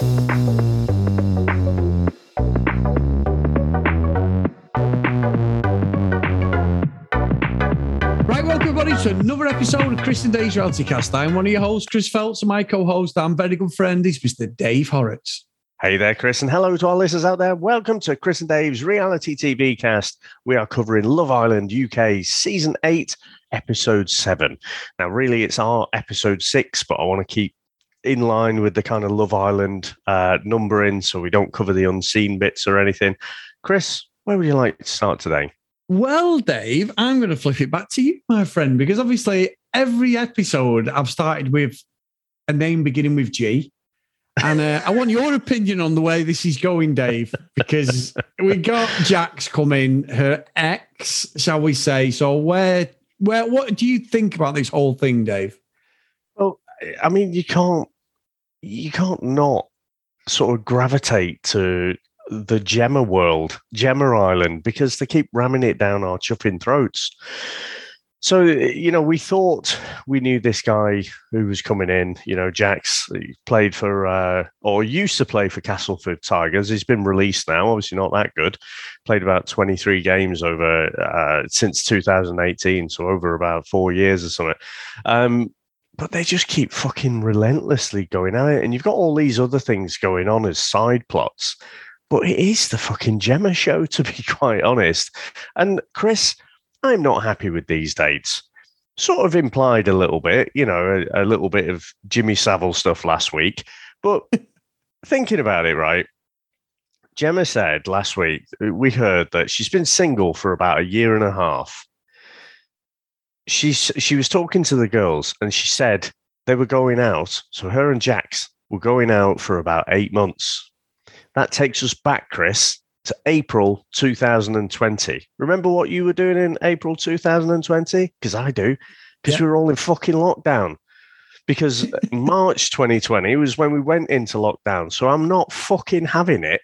Right, welcome everybody to another episode of Chris and Dave's Reality Cast. I'm one of your hosts, Chris Phelps, and my co-host, I'm very good friend, is Mr. Dave Horrocks. Hey there, Chris, and hello to our listeners out there. Welcome to Chris and Dave's reality TV cast. We are covering Love Island UK season eight, episode seven. Now, really, it's our episode six, but I want to keep in line with the kind of Love Island uh, numbering so we don't cover the unseen bits or anything. Chris, where would you like to start today? Well, Dave, I'm going to flip it back to you, my friend, because obviously every episode I've started with a name beginning with G. And uh, I want your opinion on the way this is going, Dave, because we got Jax coming, her ex, shall we say. So where where what do you think about this whole thing, Dave? Well, I mean, you can't you can't not sort of gravitate to the Gemma world, Gemma Island, because they keep ramming it down our chuffing throats. So, you know, we thought we knew this guy who was coming in, you know, Jack's played for, uh, or used to play for Castleford Tigers. He's been released now, obviously not that good. Played about 23 games over uh, since 2018, so over about four years or something. Um, but they just keep fucking relentlessly going at it. And you've got all these other things going on as side plots but it is the fucking Gemma show, to be quite honest. And Chris, I'm not happy with these dates. Sort of implied a little bit, you know, a, a little bit of Jimmy Savile stuff last week. But thinking about it, right? Gemma said last week, uh, we heard that she's been single for about a year and a half. She's, she was talking to the girls and she said they were going out. So her and Jax were going out for about eight months that takes us back, Chris, to April 2020. Remember what you were doing in April 2020? Because I do, because we were all in fucking lockdown. Because uh, March 2020 was when we went into lockdown. So I'm not fucking having it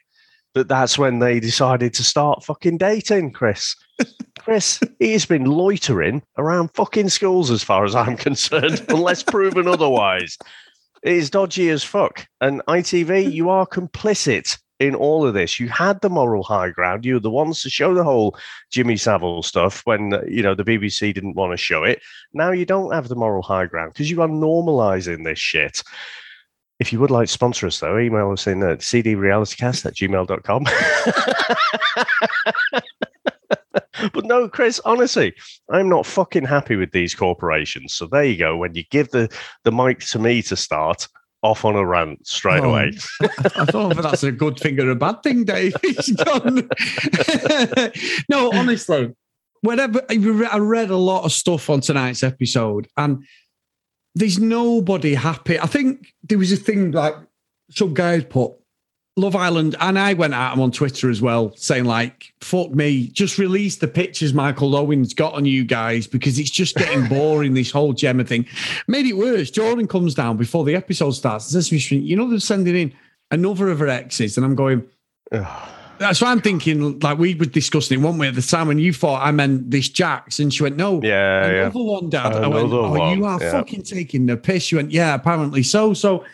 that that's when they decided to start fucking dating, Chris. Chris, he's been loitering around fucking schools as far as I'm concerned, unless proven otherwise. It is dodgy as fuck. And ITV, you are complicit in all of this. You had the moral high ground. You were the ones to show the whole Jimmy Savile stuff when you know the BBC didn't want to show it. Now you don't have the moral high ground because you are normalizing this shit. If you would like to sponsor us, though, email us in at cdrealitycast at gmail.com. but no, Chris, honestly, I'm not fucking happy with these corporations. So there you go. When you give the, the mic to me to start, off on a rant straight oh, away. I, I don't know if that's a good thing or a bad thing, Dave. no, honestly, whatever. I read a lot of stuff on tonight's episode, and there's nobody happy. I think there was a thing like some guys put Love Island, and I went at him on Twitter as well, saying like, "Fuck me, just release the pictures Michael Owen's got on you guys because it's just getting boring." this whole Gemma thing made it worse. Jordan comes down before the episode starts and says to me, "You know they're sending in another of her exes," and I'm going. That's why I'm thinking. Like we were discussing it, one way at the time, and you thought I meant this Jacks, and she went, "No, yeah, another yeah. one, Dad." I went, "Oh, one. you are yeah. fucking taking the piss." You went, "Yeah, apparently so." So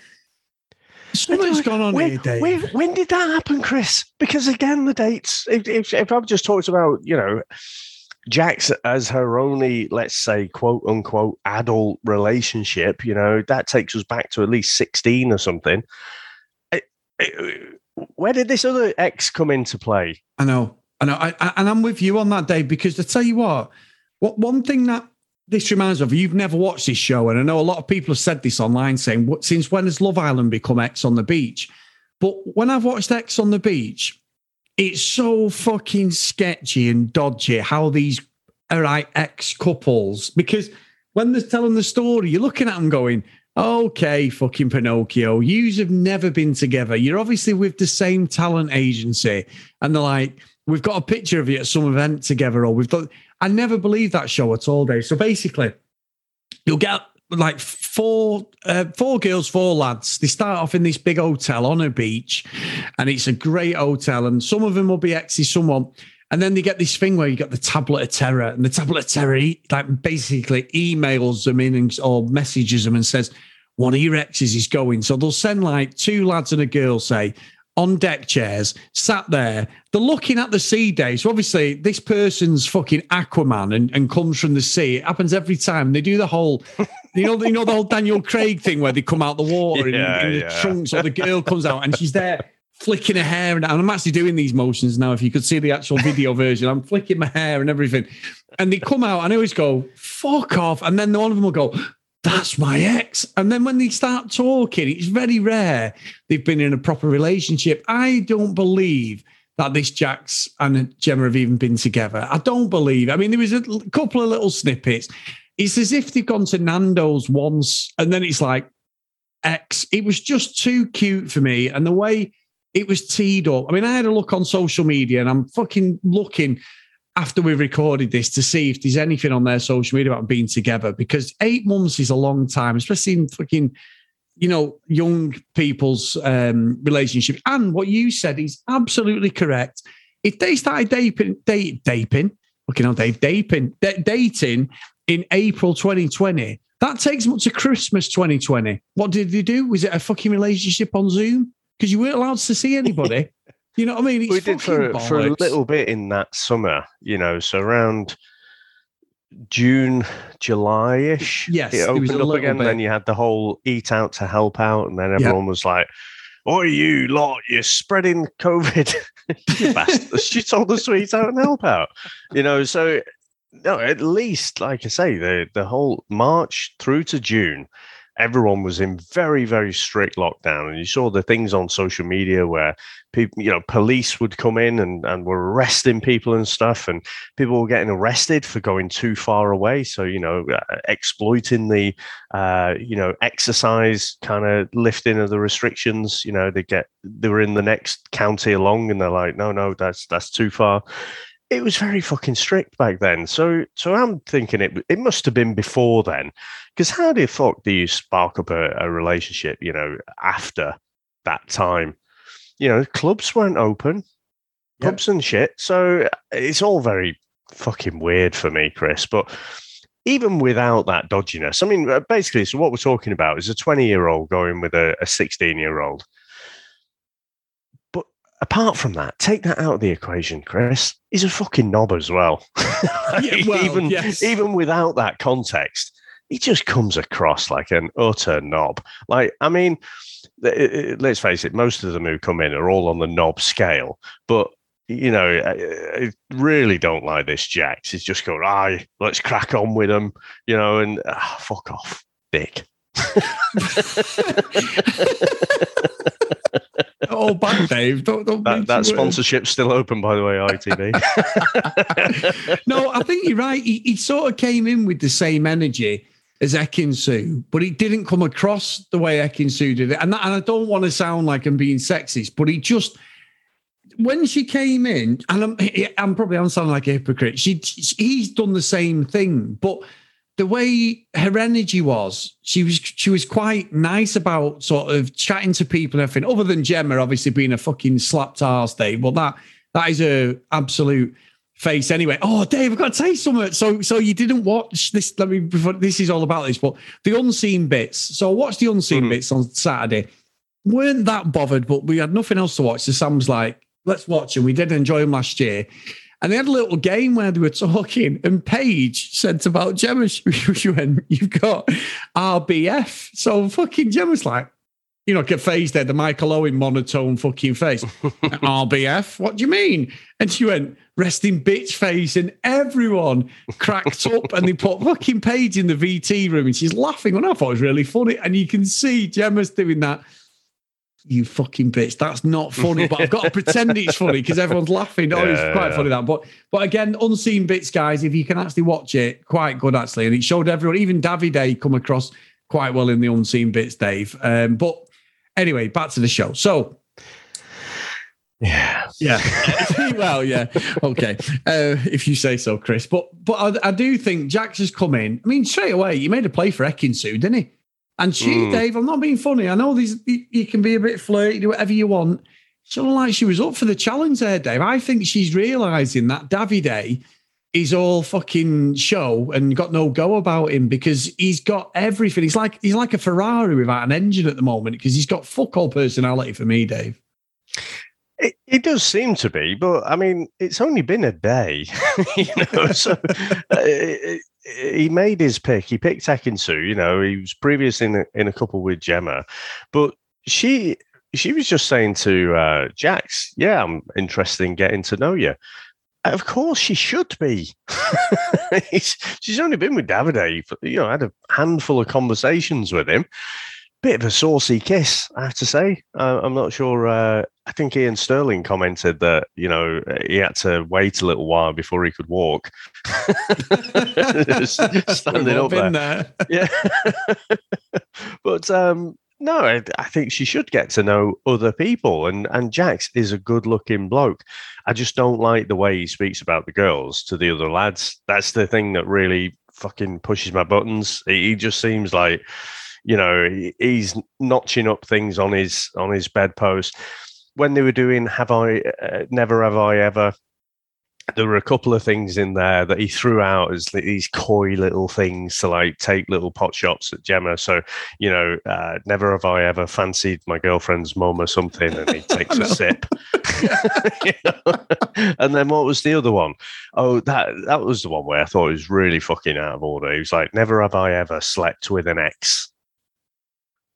Something's gone on when, here, Dave. When, when, did that happen, Chris? Because again, the dates. If, if, if I've just talked about, you know, Jack's as her only, let's say, quote unquote, adult relationship, you know, that takes us back to at least 16 or something. It, it, where did this other X come into play? I know. I know. I, I, and I'm with you on that, Dave, because to tell you what, what one thing that this reminds me of you've never watched this show, and I know a lot of people have said this online saying, "What since when has Love Island become Ex on the Beach? But when I've watched Ex on the Beach, it's so fucking sketchy and dodgy how these are like ex couples because when they're telling the story, you're looking at them going, okay, fucking Pinocchio, you have never been together. You're obviously with the same talent agency. And they're like, we've got a picture of you at some event together, or we've got. I never believed that show at all, Dave. So basically, you'll get like four uh, four girls, four lads. They start off in this big hotel on a beach, and it's a great hotel. And some of them will be exes, someone. And then they get this thing where you got the tablet of terror, and the tablet of terror like basically emails them in and, or messages them and says, one of your exes is going. So they'll send like two lads and a girl, say, on deck chairs, sat there. They're looking at the sea day. So obviously, this person's fucking Aquaman and, and comes from the sea. It happens every time. They do the whole, you know, you know the whole Daniel Craig thing where they come out the water Yeah, in, in the yeah. trunks, or the girl comes out and she's there flicking her hair. And I'm actually doing these motions now. If you could see the actual video version, I'm flicking my hair and everything. And they come out, and I always go, "Fuck off!" And then one of them will go, that's my ex. And then when they start talking, it's very rare they've been in a proper relationship. I don't believe that this Jax and Gemma have even been together. I don't believe. I mean, there was a couple of little snippets. It's as if they've gone to Nando's once and then it's like X. It was just too cute for me. And the way it was teed up. I mean, I had a look on social media and I'm fucking looking after we recorded this to see if there's anything on their social media about being together because eight months is a long time, especially in fucking, you know, young people's um, relationship. And what you said is absolutely correct. If they started dating, date, dating, fucking hell, Dave, dating, da- dating in April 2020, that takes them up to Christmas 2020. What did they do? Was it a fucking relationship on Zoom? Because you weren't allowed to see anybody. You know what I mean? It's we did for for a little bit in that summer, you know, so around June, July ish. Yes, it opened a up again. bit. Then you had the whole eat out to help out, and then everyone was like, "Oh, you lot, you're spreading COVID." you bastards! Told us to eat out and help out. You know, so no, at least, like I say, the the whole March through to June, everyone was in very, very strict lockdown. And you saw the things on social media where people, you know, police would come in and, and were arresting people and stuff. And people were getting arrested for going too far away. So, you know, uh, exploiting the, uh, you know, exercise kind of lifting of the restrictions. You know, they get, they were in the next county along and they're like, no, no, that's, that's too far it was very fucking strict back then. So, so I'm thinking it it must have been before then, because how the fuck do you spark up a, a relationship? You know, after that time, you know, clubs weren't open, Yep. pubs and shit. So it's all very fucking weird for me, Chris. But even without that dodginess, I mean, uh, basically, so what we're talking about is a 20 year old going with a 16 year old. Apart from that, take that out of the equation, Chris. He's a fucking knob as well. Yeah, well, even yes. even without that context, he just comes across like an utter knob. Like, I mean, let's face it, most of them who come in are all on the knob scale, but. You know, I, really don't like this Jax. He's just going, aye, let's crack on with him, you know, and ah, fuck off, dick. Oh, back, Dave. Don't, don't That, that uh, sponsorship's still open, by the way, ITV. No, I think you're right. He, he sort of came in with the same energy as Ekin-Su, but he didn't come across the way Ekin-Su did it. And, that, and I don't want to sound like I'm being sexist, but he just when she came in, and I'm, I'm probably I'm sounding like a hypocrite. She he's done the same thing, but the way her energy was, she was she was quite nice about sort of chatting to people and everything. Other than Gemma, obviously being a fucking slapped arse, Dave. Well, that that is a absolute face anyway. Oh, Dave, I've got to tell you something. So, so you didn't watch this? Let me. before- This is all about this, but the unseen bits. So, I watched the unseen Mhm. bits on Saturday. weren't that bothered, but we had nothing else to watch. So Sam's like, let's watch them. We did enjoy them last year. And they had a little game where they were talking, and Paige said about Gemma, she, went, You've got RBF. So fucking Gemma's like, you know, get face there, the Michael Owen monotone fucking face. RBF, what do you mean? And she went, resting bitch face, and everyone cracked up and they put fucking Paige in the VT room and she's laughing. And I thought it was really funny. And you can see Gemma's doing that. You fucking bitch. That's not funny, but I've got to pretend it's funny because everyone's laughing. Oh, it's quite yeah. funny that. But but again, unseen bits, guys. If you can actually watch it, quite good actually. And it showed everyone, even Davide, come across quite well in the unseen bits, Dave. Um, but anyway, back to the show. So Yeah. yeah. well, yeah. Okay. Uh, if you say so, Chris. But but I, I do think Jax has come in. I mean, straight away, he made a play for Ekin-Su, didn't he? And she, Mm. Dave, I'm not being funny. I know these you, can be a bit flirty, do whatever you want. She looked like she was up for the challenge there, Dave. I think she's realizing that Davide is all fucking show and got no go about him because he's got everything. He's like he's like a Ferrari without an engine at the moment because he's got fuck all personality for me, Dave. It, it, does seem to be, but I mean, it's only been a day, you know. so uh, he made his pick. He picked Ekin-Su. You know, he was previous in a, in a couple with Gemma, but she she was just saying to uh, Jax, "Yeah, I'm interested in getting to know you." Of course, she should be. She's only been with Davide, you know, had a handful of conversations with him bit of a saucy kiss, I have to say. I'm not sure. Uh, I think Iain Stirling commented that you know he had to wait a little while before he could walk. Standing up there. there. yeah. but um, no, I, I, think she should get to know other people, and and Jax is a good-looking bloke. I just don't like the way he speaks about the girls to the other lads. That's the thing that really fucking pushes my buttons. He, he just seems like you know he's notching up things on his on his bedpost when they were doing have i uh, never have i ever there were a couple of things in there that he threw out as these coy little things to like take little pot shots at Gemma. So, you know, uh, never have I ever fancied my girlfriend's mum or something, and he takes a sip. you know? And then what was the other one? Oh, that that was the one where I thought it was really fucking out of order. He was like, "Never have I ever slept with an ex."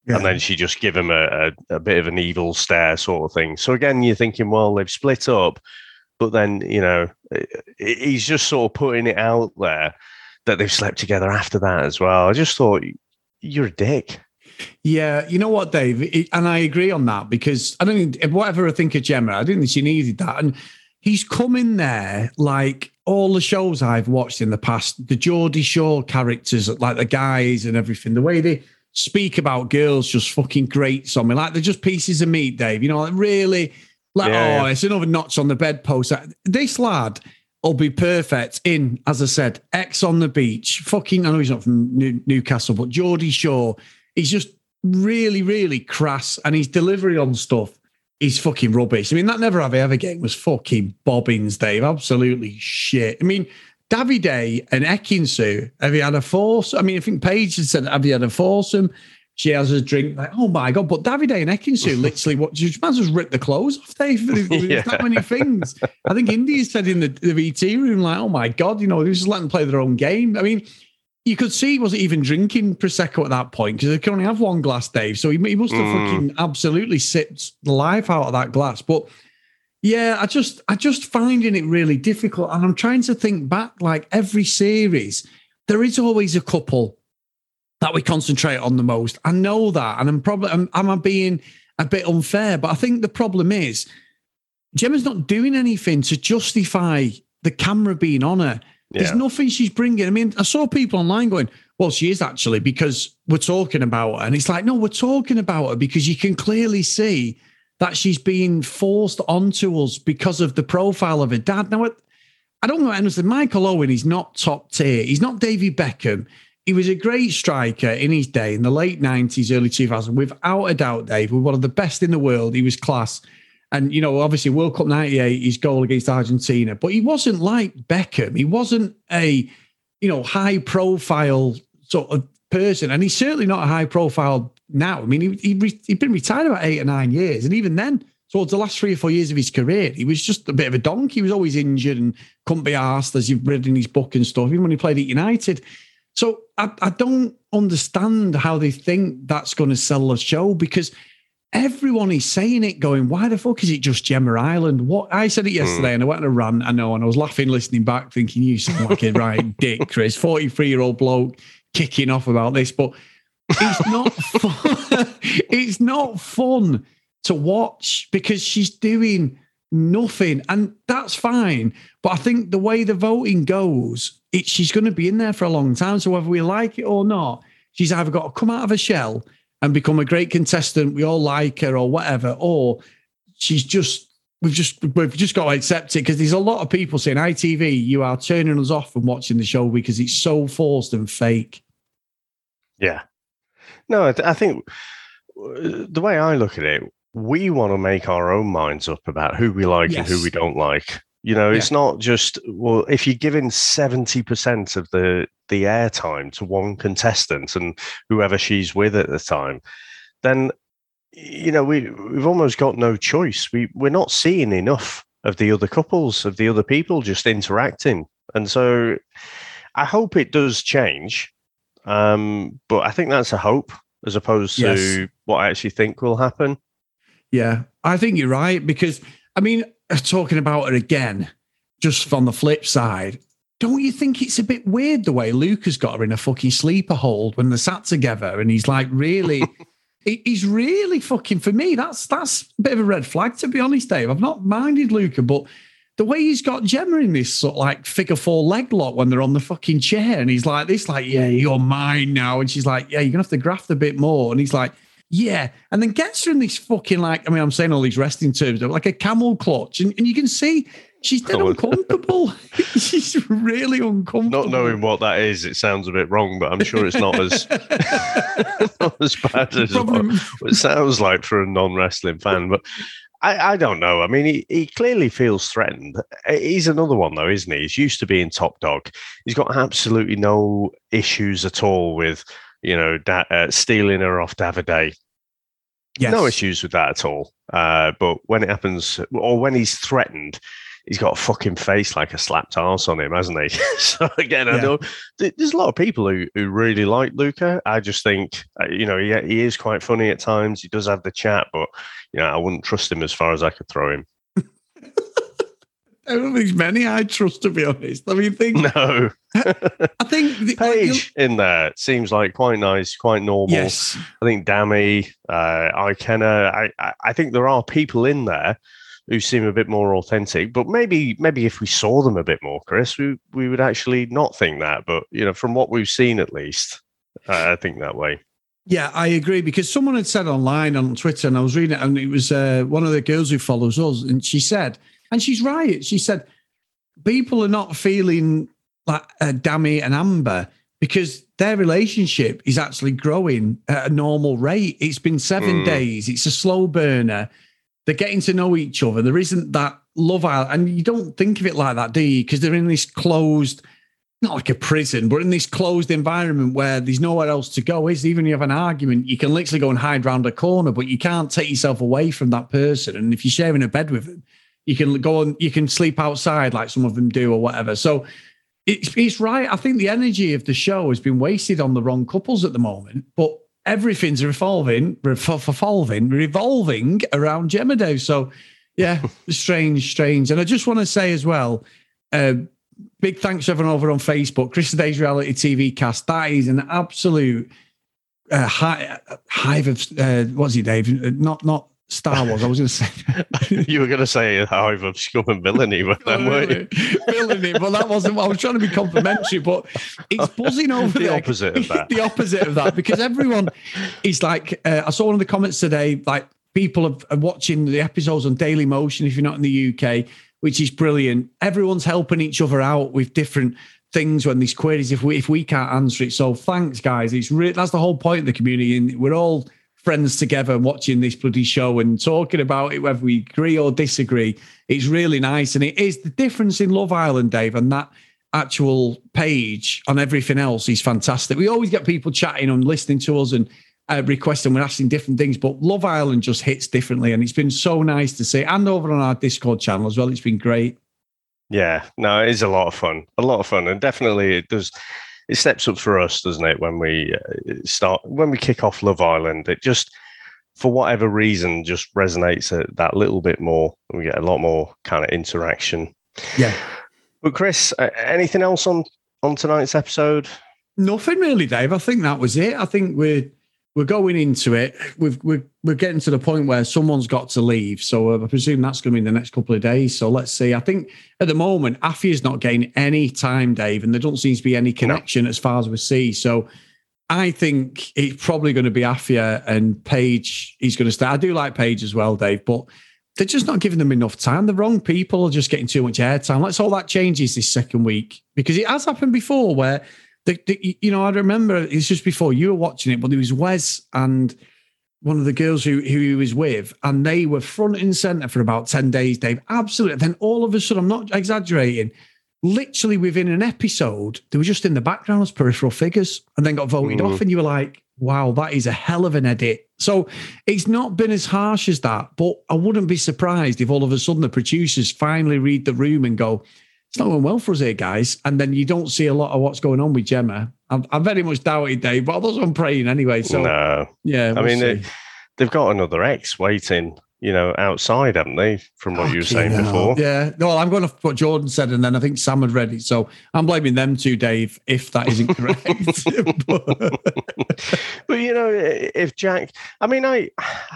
Yeah. And then she just give him a, a, a, bit of an evil stare, sort of thing. So again, you're thinking, well, they've split up, but then you know he's just sort of putting it out there that they've slept together after that as well. I just thought you're a dick. Yeah, you know what, Dave, it, and I agree on that because I don't think whatever I think of Gemma, I didn't think she needed that, and he's come in there like all the shows I've watched in the past, the Geordie Shore characters, like the guys and everything, the way they speak about girls just fucking great on me. Like they're just pieces of meat, Dave. You know, like really, like, yeah, oh, it's another notch on the bedpost. This lad will be perfect in, as I said, Ex on the beach. Fucking, I know he's not from New- Newcastle, but Geordie Shore. He's just really, really crass and his delivery on stuff is fucking rubbish. I mean, that Never Have I Ever game was fucking bobbins, Dave. Absolutely shit. I mean, Davide and Ekin-Su, have you had a force? I mean, I think Paige had said, have you had a foursome? She has a drink, like, oh my God. But Davide and Ekin-Su literally, what, you might as well rip the clothes off, Dave. yeah. that many things. I think India said in the, the VT room, like, oh my God, you know, they just let them play their own game. I mean, you could see he wasn't even drinking Prosecco at that point because they can only have one glass, Dave. So he, he must have mm. fucking absolutely sipped the life out of that glass. But yeah, I just I just finding it really difficult, and I'm trying to think back. Like every series, there is always a couple that we concentrate on the most. I know that, and I'm probably am, am I being a bit unfair? But I think the problem is Gemma's not doing anything to justify the camera being on her. There's nothing she's bringing. I mean, I saw people online going, well, she is actually because we're talking about her. And it's like, no, we're talking about her because you can clearly see that she's being forced onto us because of the profile of her dad. Now, I don't know understand. Michael Owen is not top tier. He's not David Beckham. He was a great striker in his day in the late 90s, early 2000s. Without a doubt, Dave, was one of the best in the world. He was class. And, you know, obviously, World Cup 98, his goal against Argentina, but he wasn't like Beckham. He wasn't a, you know, high profile sort of person. And he's certainly not a high profile now. I mean, he, he, he'd been retired about eight or nine years. And even then, towards the last three or four years of his career, he was just a bit of a donkey. He was always injured and couldn't be asked, as you've read in his book and stuff, even when he played at United. So I, I don't understand how they think that's going to sell a show because everyone is saying it, going, why the fuck is it just Gemma Ireland? What I said it yesterday mm. and I went on a run, I know, and I was laughing listening back, thinking, you sound like a right dick, Chris, 43 year old bloke kicking off about this. But it's not fun. it's not fun to watch because she's doing nothing, and that's fine. But I think the way the voting goes, it, she's going to be in there for a long time. So whether we like it or not, she's either got to come out of a shell and become a great contestant. We all like her, or whatever, or she's just we've just we've just got to accept it because there's a lot of people saying ITV, you are turning us off from watching the show because it's so forced and fake. Yeah, no, I, I think uh, the way I look at it, we want to make our own minds up about who we like yes. and who we don't like. You know, it's not just well, if you're giving seventy percent of the the airtime to one contestant and whoever she's with at the time, then you know we we've almost got no choice. We we're not seeing enough of the other couples, of the other people just interacting, and so I hope it does change. Um, but I think that's a hope as opposed to yes. what I actually think will happen. Yeah, I think you're right because I mean, talking about it again, just from the flip side, don't you think it's a bit weird the way Luke has got her in a fucking sleeper hold when they're sat together and he's like really he's really fucking for me, that's that's a bit of a red flag to be honest, Dave. I've not minded Luca, but the way he's got Gemma in this sort of like figure four leg lock when they're on the fucking chair, and he's like this, like, yeah, you're mine now. And she's like, Yeah, you're gonna have to graft a bit more. And he's like, yeah. And then gets her in this fucking like, I mean, I'm saying all these resting terms, like a camel clutch. And, and you can see she's dead oh, uncomfortable. she's really uncomfortable. Not knowing what that is, it sounds a bit wrong, but I'm sure it's not as not as bad as what it sounds like for a non-wrestling fan. But I, I, don't know. I mean, he, he clearly feels threatened. He's another one, though, isn't he? He's used to being top dog. He's got absolutely no issues at all with, you know, da- uh, stealing her off Davide. Yes. No issues with that at all. Uh, but when it happens, or when he's threatened, he's got a fucking face like a slapped arse on him, hasn't he? so again, yeah. I know there's a lot of people who, who really like Luca. I just think, uh, you know, he, he is quite funny at times. He does have the chat, but, you know, I wouldn't trust him as far as I could throw him. I don't think many I trust, to be honest. I mean, think no. I think the, Paige like, in there seems like quite nice, quite normal. Yes. I think Dami, uh, Ikenna. I, I think there are people in there who seem a bit more authentic. But maybe maybe if we saw them a bit more, Chris, we we would actually not think that. But you know, from what we've seen at least, uh, I think that way. Yeah, I agree because someone had said online on Twitter, and I was reading it, and it was uh, one of the girls who follows us, and she said, and she's right. She said, people are not feeling like uh, Dami and Amber because their relationship is actually growing at a normal rate. It's been seven mm. days. It's a slow burner they're getting to know each other. There isn't that love out, and you don't think of it like that, do you? Because they're in this closed, not like a prison, but in this closed environment where there's nowhere else to go. Is even if you have an argument, you can literally go and hide around a corner, but you can't take yourself away from that person. And if you're sharing a bed with them, you can go and you can sleep outside like some of them do or whatever. So it's it's right. I think the energy of the show has been wasted on the wrong couples at the moment, but everything's revolving, revolving, revolving around Gemma So, yeah, strange, strange. And I just want to say as well, uh, big thanks to everyone over on Facebook. Chris Day's Reality TV cast. That is an absolute uh, hive of uh, what's he, Dave? Not not Star Wars. I was going to say you were going to say however scum and villainy, but then were villainy. But that wasn't. I was trying to be complimentary, but it's buzzing over the there. opposite of that. the opposite of that, because everyone is like. Uh, I saw one of the comments today, like people are, are watching the episodes on Dailymotion. If you're not in the UK, which is brilliant. Everyone's helping each other out with different things when these queries if we if we can't answer it. So thanks, guys. It's re- that's the whole point of the community, and we're all friends together watching this bloody show and talking about it, whether we agree or disagree. It's really nice. And it is the difference in Love Island, Dave, and that actual page on everything else is fantastic. We always get people chatting and listening to us and uh, requesting, we're asking different things, but Love Island just hits differently. And it's been so nice to see. And over on our Discord channel as well, it's been great. Yeah, no, it is a lot of fun. A lot of fun. And definitely it does it steps up for us, doesn't it? When we uh, start, when we kick off Love Island, it just, for whatever reason, just resonates that little bit more. We get a lot more kind of interaction. Yeah. But Chris, anything else on on tonight's episode? Nothing really, Dave. I think that was it. I think we're we're going into it. We've, we're we're getting to the point where someone's got to leave. So uh, I presume that's going to be in the next couple of days. So let's see. I think at the moment, is not getting any time, Dave, and there don't seem to be any connection no. as far as we see. So I think it's probably going to be Afia and Paige. He's going to stay. I do like Paige as well, Dave, but they're just not giving them enough time. The wrong people are just getting too much airtime. Let's hope that changes this second week because it has happened before where the, the, you know, I remember it's just before you were watching it, but there was Wes and one of the girls who, who he was with, and they were front and center for about 10 days, Dave. Absolutely. Then all of a sudden, I'm not exaggerating, literally within an episode, they were just in the background as peripheral figures and then got voted mm. off. And you were like, wow, that is a hell of an edit. So it's not been as harsh as that, but I wouldn't be surprised if all of a sudden the producers finally read the room and go, it's not going well for us here, guys. And then you don't see a lot of what's going on with Gemma. I, I very much doubting Dave, but that's what I'm praying anyway. So, no. yeah. We'll I mean, they, they've got another ex waiting you know, outside, haven't they? From what you were saying before. Yeah. No, I'm going to what Jordan said, and then I think Sam had read it. So I'm blaming them too, Dave, if that isn't correct. but, but, you know, if Jack, I mean, I,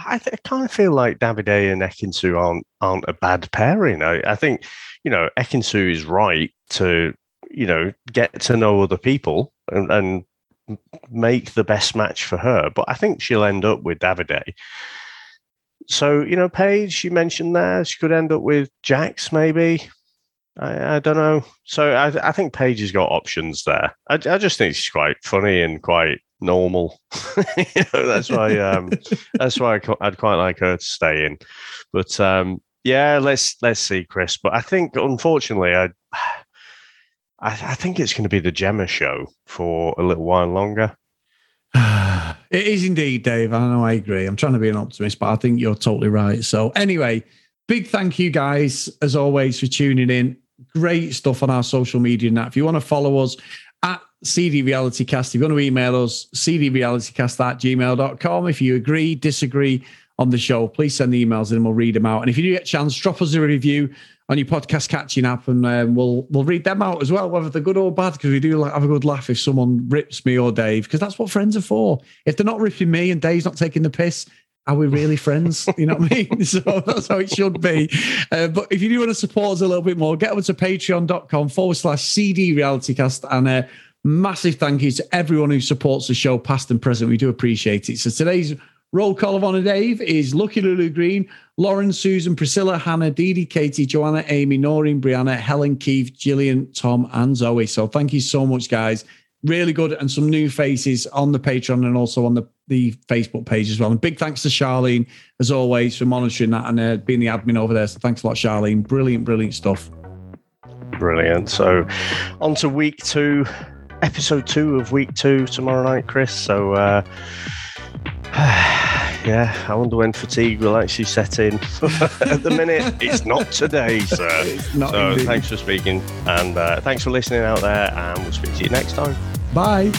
I, th- I kind of feel like Davide and Ekin-Su aren't aren't a bad pairing. I, I think, you know, Ekin-Su is right to, you know, get to know other people and, and make the best match for her. But I think she'll end up with Davide so you know, Paige, you mentioned there, she could end up with Jax, maybe. I, I don't know. So I, I think Paige has got options there. I, I just think she's quite funny and quite normal. you know, that's why. Um, that's why I'd quite like her to stay in. But um, yeah, let's let's see, Chris. But I think, unfortunately, I I, I think it's going to be the Gemma show for a little while longer. It is indeed, Dave. I know I agree. I'm trying to be an optimist, but I think you're totally right. So, anyway, big thank you guys, as always, for tuning in. Great stuff on our social media now. If you want to follow us at CD Reality Cast, if you want to email us, cdrealitycast at gmail.com. If you agree, disagree on the show, please send the emails and we'll read them out. And if you do get a chance, drop us a review on your podcast catching up, and um, we'll we'll read them out as well, whether they're good or bad. Because we do like, have a good laugh if someone rips me or Dave, because that's what friends are for. If they're not ripping me and Dave's not taking the piss, are we really friends? You know what I mean? So that's how it should be. Uh, but if you do want to support us a little bit more, get over to patreon.com forward slash CD realitycast and a massive thank you to everyone who supports the show, past and present. We do appreciate it. So today's Roll call of honor, Dave, is Lucky Lulu Green, Lauren, Susan, Priscilla, Hannah, Dee Dee, Katie, Joanna, Amy, Noreen, Brianna, Helen, Keith, Gillian, Tom, and Zoe. So thank you so much, guys. Really good. And some new faces on the Patreon and also on the, the Facebook page as well. And big thanks to Charlene, as always, for monitoring that and uh, being the admin over there. So thanks a lot, Charlene. Brilliant, brilliant stuff. Brilliant. So on to week two, episode two of week two tomorrow night, Chris. So, uh, yeah, I wonder when fatigue will actually set in. At the minute, it's not today, sir. Not so indeed. thanks for speaking, and uh, thanks for listening out there, and we'll speak to you next time. Bye.